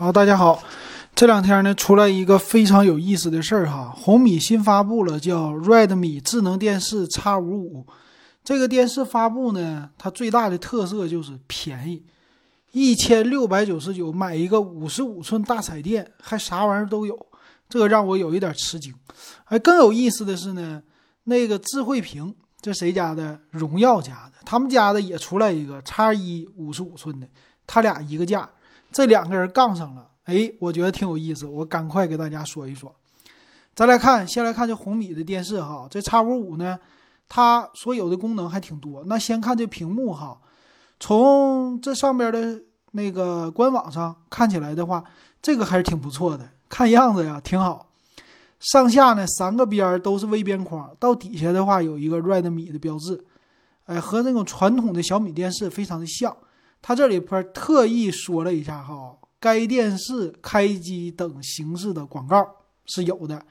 好，大家好。这两天呢，出来一个非常有意思的事儿哈，红米新发布了叫 Redmi 智能电视 X 五五。这个电视发布呢，它最大的特色就是便宜，一千六百九十九买一个五十五寸大彩电，还啥玩意儿都有，这个让我有一点吃惊。哎，更有意思的是呢，那个智慧屏，这谁家的？荣耀家的，他们家的也出来一个 X 一五十五寸的，他俩一个价。这两个人杠上了，哎，我觉得挺有意思，我赶快给大家说一说。再来看，先来看这红米的电视哈，这叉五五呢，它所有的功能还挺多。那先看这屏幕哈，从这上边的那个官网上看起来的话，这个还是挺不错的，看样子呀挺好。上下呢三个边都是微边框，到底下的话有一个 Redmi 的标志，哎，和那种传统的小米电视非常的像。他这里边特意说了一下哈，该电视开机等形式的广告是有的，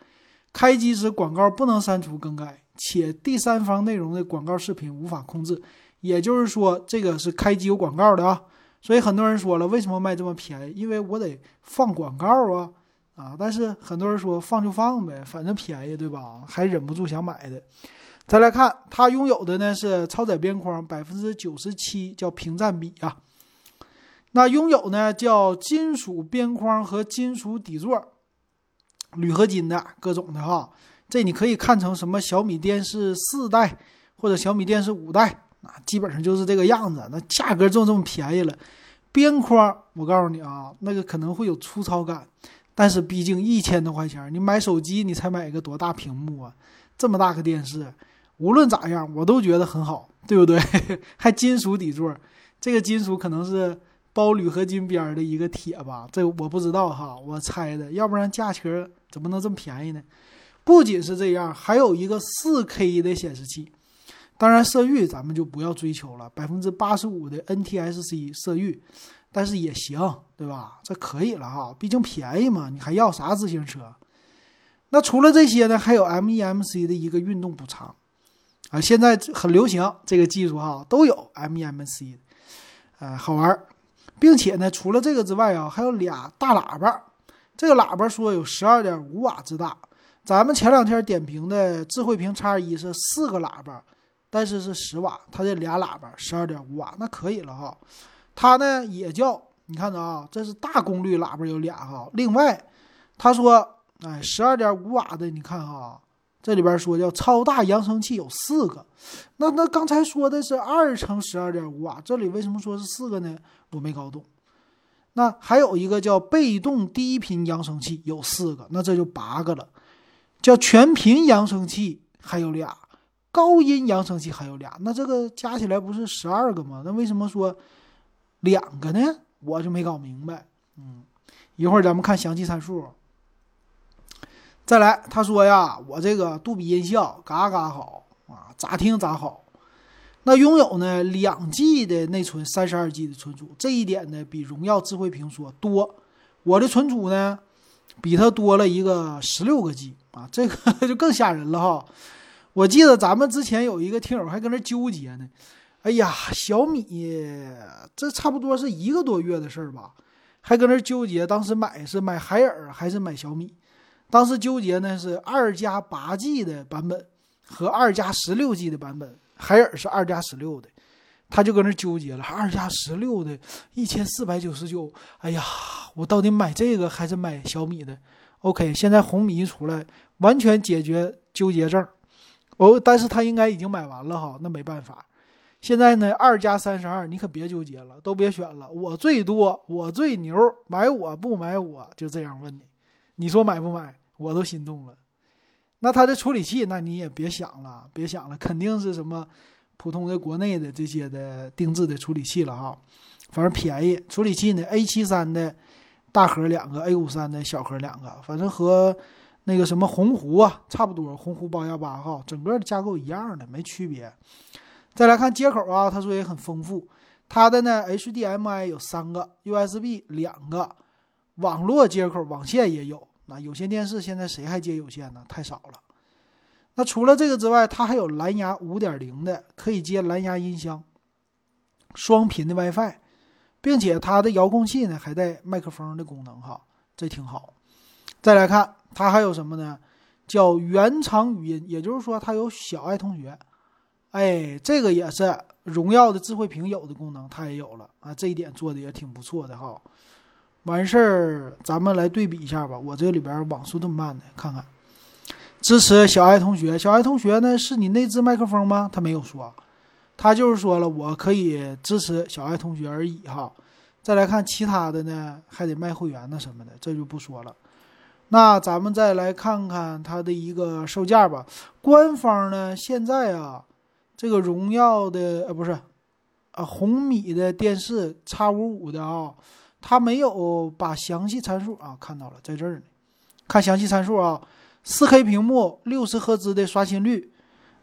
开机时广告不能删除更改，且第三方内容的广告视频无法控制。也就是说，这个是开机有广告的啊。所以很多人说了，为什么卖这么便宜？因为我得放广告啊啊！但是很多人说放就放呗，反正便宜对吧？还忍不住想买的。再来看，它拥有的呢是超窄边框，百分之九十七叫屏占比啊。那拥有呢叫金属边框和金属底座，铝合金的各种的哈。这你可以看成什么小米电视四代或者小米电视五代啊，基本上就是这个样子。那价格就这么便宜了，边框我告诉你啊，那个可能会有粗糙感，但是毕竟一千多块钱，你买手机你才买一个多大屏幕啊？这么大个电视。无论咋样，我都觉得很好，对不对？还金属底座，这个金属可能是包铝合金边的一个铁吧，这我不知道哈，我猜的。要不然价钱怎么能这么便宜呢？不仅是这样，还有一个四 K 的显示器，当然色域咱们就不要追求了，百分之八十五的 NTSC 色域，但是也行，对吧？这可以了哈，毕竟便宜嘛，你还要啥自行车？那除了这些呢，还有 MEMC 的一个运动补偿。啊，现在很流行这个技术哈，都有 MEMC，呃，好玩儿并且呢，除了这个之外啊，还有俩大喇叭。这个喇叭说有十二点五瓦之大。咱们前两天点评的智慧屏叉一是四个喇叭，但是是十瓦，它这俩喇叭十二点五瓦，那可以了哈。它呢也叫你看着啊，这是大功率喇叭有俩哈。另外，他说，哎，十二点五瓦的，你看哈。这里边说叫超大扬声器有四个，那那刚才说的是二乘十二点五瓦，这里为什么说是四个呢？我没搞懂。那还有一个叫被动低频扬声器有四个，那这就八个了。叫全频扬声器还有俩，高音扬声器还有俩，那这个加起来不是十二个吗？那为什么说两个呢？我就没搞明白。嗯，一会儿咱们看详细参数。再来，他说呀，我这个杜比音效嘎嘎好啊，咋听咋好。那拥有呢两 G 的内存，三十二 G 的存储，这一点呢比荣耀智慧屏说多。我的存储呢比它多了一个十六个 G 啊，这个就更吓人了哈。我记得咱们之前有一个听友还搁那纠结呢，哎呀，小米这差不多是一个多月的事儿吧，还搁那纠结当时买是买海尔还是买小米。当时纠结呢是二加八 G 的版本和二加十六 G 的版本，海尔是二加十六的，他就搁那纠结了，二加十六的一千四百九十九，哎呀，我到底买这个还是买小米的？OK，现在红米一出来，完全解决纠结症。哦，但是他应该已经买完了哈，那没办法。现在呢，二加三十二，你可别纠结了，都别选了，我最多，我最牛，买我不买我，就这样问你。你说买不买？我都心动了。那它的处理器，那你也别想了，别想了，肯定是什么普通的国内的这些的定制的处理器了哈。反正便宜，处理器呢，A 七三的大核两个，A 五三的小核两个，反正和那个什么鸿鹄啊差不多，鸿鹄八幺八哈，整个的架构一样的，没区别。再来看接口啊，他说也很丰富，它的呢 HDMI 有三个，USB 两个。网络接口网线也有，那有线电视现在谁还接有线呢？太少了。那除了这个之外，它还有蓝牙五点零的，可以接蓝牙音箱，双频的 WiFi，并且它的遥控器呢还带麦克风的功能哈，这挺好。再来看它还有什么呢？叫原厂语音，也就是说它有小爱同学。哎，这个也是荣耀的智慧屏有的功能，它也有了啊，这一点做的也挺不错的哈。完事儿，咱们来对比一下吧。我这里边网速这么慢的，看看支持小爱同学。小爱同学呢，是你内置麦克风吗？他没有说，他就是说了，我可以支持小爱同学而已哈。再来看其他的呢，还得卖会员呢什么的，这就不说了。那咱们再来看看它的一个售价吧。官方呢，现在啊。这个荣耀的呃不是，啊红米的电视叉五五的啊，它没有把详细参数啊看到了，在这儿呢。看详细参数啊，四 K 屏幕，六十赫兹的刷新率，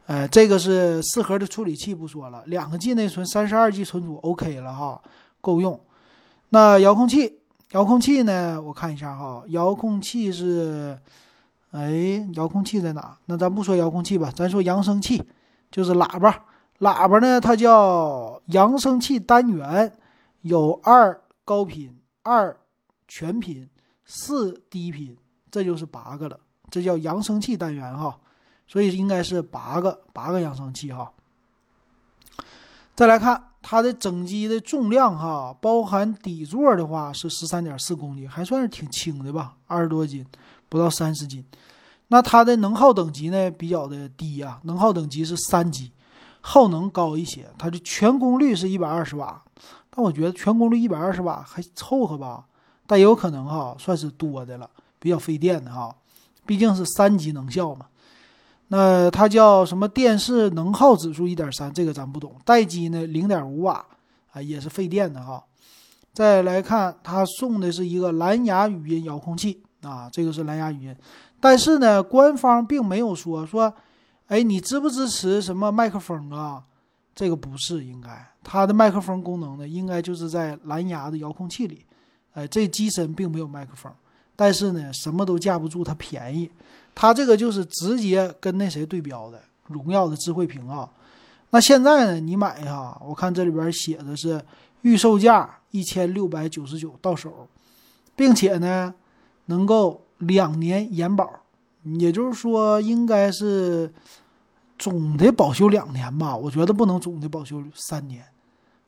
呃，这个是四核的处理器不说了，两个 G 内存，三十二 G 存储 OK 了哈，够用。那遥控器，遥控器呢？我看一下哈，遥控器是，哎，遥控器在哪？那咱不说遥控器吧，咱说扬声器。就是喇叭，喇叭呢，它叫扬声器单元，有二高频、二全频、四低频，这就是八个了。这叫扬声器单元哈，所以应该是八个八个扬声器哈。再来看它的整机的重量哈，包含底座的话是十三点四公斤，还算是挺轻的吧，二十多斤，不到三十斤。那它的能耗等级呢比较的低呀，能耗等级是三级，耗能高一些。它的全功率是一百二十瓦，但我觉得全功率一百二十瓦还凑合吧，但也有可能哈算是多的了，比较费电的哈，毕竟是三级能效嘛。那它叫什么电视能耗指数一点三，这个咱不懂。待机呢零点五瓦啊，也是费电的哈。再来看它送的是一个蓝牙语音遥控器啊，这个是蓝牙语音。但是呢，官方并没有说说，哎，你支不支持什么麦克风啊？这个不是应该，它的麦克风功能呢，应该就是在蓝牙的遥控器里。哎，这机身并没有麦克风，但是呢，什么都架不住它便宜。它这个就是直接跟那谁对标的，荣耀的智慧屏啊。那现在呢，你买哈，我看这里边写的是预售价一千六百九十九到手，并且呢，能够。两年延保，也就是说应该是总的保修两年吧。我觉得不能总的保修三年，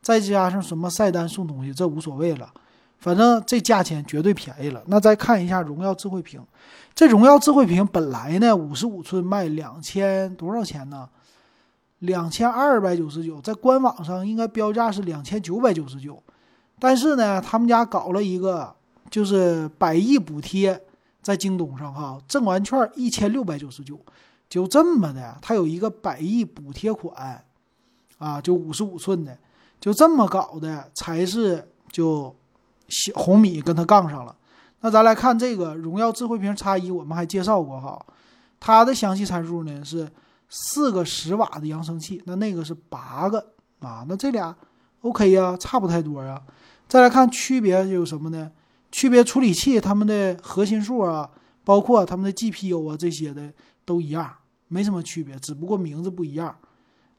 再加上什么晒单送东西，这无所谓了。反正这价钱绝对便宜了。那再看一下荣耀智慧屏，这荣耀智慧屏本来呢五十五寸卖两千多少钱呢？两千二百九十九，在官网上应该标价是两千九百九十九，但是呢，他们家搞了一个就是百亿补贴。在京东上哈，挣完券一千六百九十九，就这么的，它有一个百亿补贴款，啊，就五十五寸的，就这么搞的才是就小红米跟它杠上了。那咱来看这个荣耀智慧屏 X 一，我们还介绍过哈，它的详细参数呢是四个十瓦的扬声器，那那个是八个啊，那这俩 OK 呀，差不太多呀。再来看区别有什么呢？区别处理器，它们的核心数啊，包括它们的 GPU 啊这些的都一样，没什么区别，只不过名字不一样。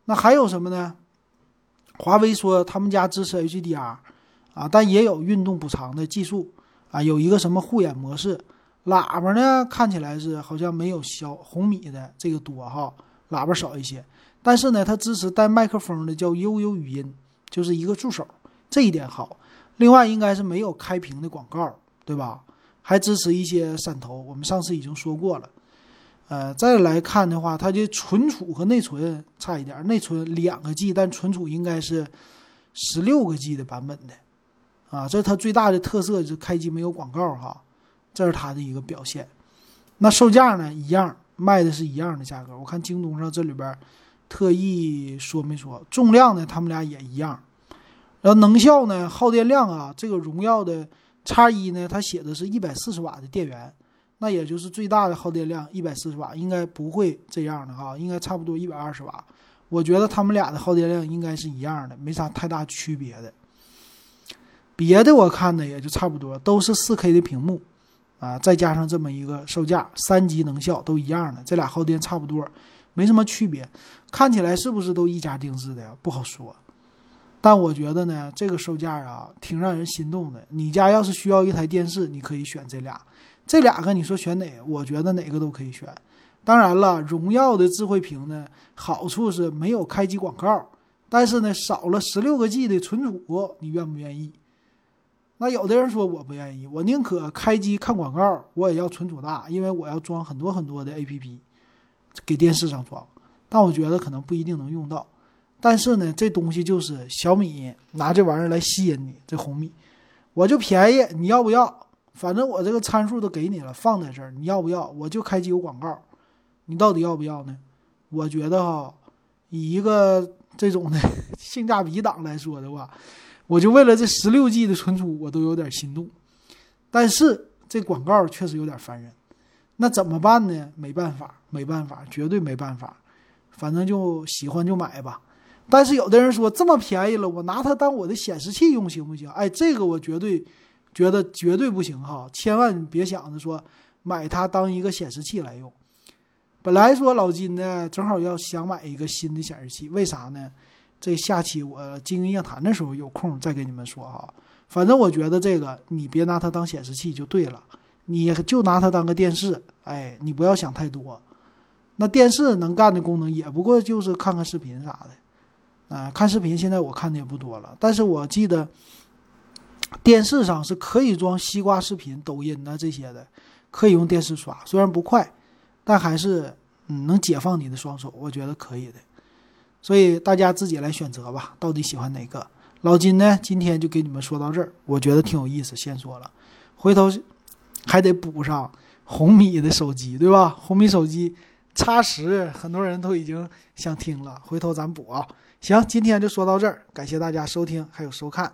那还有什么呢？华为说他们家支持 HDR 啊，但也有运动补偿的技术啊，有一个什么护眼模式。喇叭呢，看起来是好像没有小红米的这个多哈，喇叭少一些。但是呢，它支持带麦克风的叫悠悠语音，就是一个助手，这一点好。另外应该是没有开屏的广告，对吧？还支持一些闪投，我们上次已经说过了。呃，再来看的话，它的存储和内存差一点，内存两个 G，但存储应该是十六个 G 的版本的。啊，这是它最大的特色，就是开机没有广告哈，这是它的一个表现。那售价呢，一样卖的是一样的价格。我看京东上这里边特意说没说，重量呢，他们俩也一样。然后能效呢，耗电量啊，这个荣耀的叉一呢，它写的是一百四十瓦的电源，那也就是最大的耗电量一百四十瓦，应该不会这样的哈，应该差不多一百二十瓦。我觉得他们俩的耗电量应该是一样的，没啥太大区别的。别的我看的也就差不多，都是四 K 的屏幕啊，再加上这么一个售价，三级能效都一样的，这俩耗电差不多，没什么区别。看起来是不是都一家定制的呀？不好说。但我觉得呢，这个售价啊，挺让人心动的。你家要是需要一台电视，你可以选这俩。这俩个你说选哪？我觉得哪个都可以选。当然了，荣耀的智慧屏呢，好处是没有开机广告，但是呢，少了十六个 G 的存储，你愿不愿意？那有的人说我不愿意，我宁可开机看广告，我也要存储大，因为我要装很多很多的 APP 给电视上装。但我觉得可能不一定能用到。但是呢，这东西就是小米拿这玩意儿来吸引你，这红米，我就便宜，你要不要？反正我这个参数都给你了，放在这儿，你要不要？我就开机有广告，你到底要不要呢？我觉得哈，以一个这种的 性价比党来说的话，我就为了这十六 G 的存储，我都有点心动。但是这广告确实有点烦人，那怎么办呢？没办法，没办法，绝对没办法。反正就喜欢就买吧。但是有的人说这么便宜了，我拿它当我的显示器用行不行？哎，这个我绝对。觉得绝对不行哈，千万别想着说买它当一个显示器来用。本来说老金呢，正好要想买一个新的显示器，为啥呢？这下期我经营夜谈的时候有空再跟你们说哈。反正我觉得这个你别拿它当显示器就对了，你就拿它当个电视。哎，你不要想太多。那电视能干的功能也不过就是看看视频啥的。啊，看视频现在我看的也不多了，但是我记得。电视上是可以装西瓜视频、抖音的这些的，可以用电视刷，虽然不快，但还是嗯能解放你的双手，我觉得可以的。所以大家自己来选择吧，到底喜欢哪个？老金呢，今天就给你们说到这儿，我觉得挺有意思，先说了，回头还得补上红米的手机，对吧？红米手机叉十，很多人都已经想听了，回头咱补啊。行，今天就说到这儿，感谢大家收听还有收看。